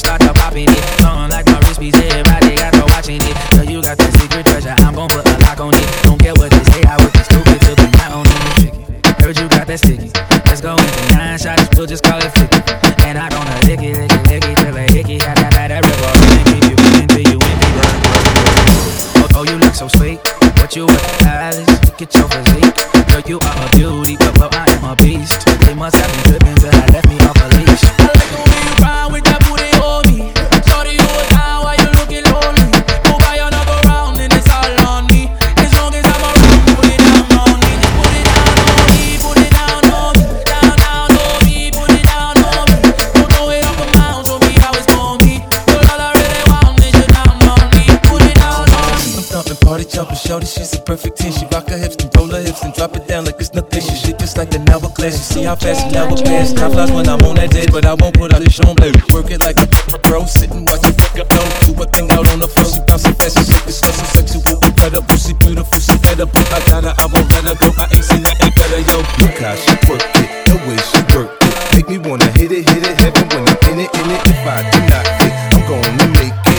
Start to popping it. Something like my wrist piece, everybody got to watching it. girl. you got that secret treasure, I'm gon' put a lock on it. Don't care what they say, I work this stupid to till the night on it. Heard you got that sticky. Let's go in nine shots, we'll just call it 50. And I don't know, lick it, lick it, lick it till the hickey. I that that river, and keep you into you empty. Oh, oh, you look so sweet. What you with, Alice? Look at your physique. Girl, you are a beauty, but, but I am a beast. They must have been tripping. jumping, shorty, she's a perfect ten. She rock her hips and roll her hips and drop it down like it's nothing. She shit just like an hourglass. You see how fast an hour pass. Time flies when I'm on that day, but I won't put out a show on. Work it like a pro, sitting and watch it go. Do a thing out on the floor, she bouncing fast she shit is slow, so sexual. Cut up, pussy beautiful, she better. But I got her, I won't let her go. I ain't seen nothing better, yo. Look how she work it, the way she work it. Make me wanna hit it, hit it, heaven when I'm in it, in it. If I do not fit, I'm gonna make it.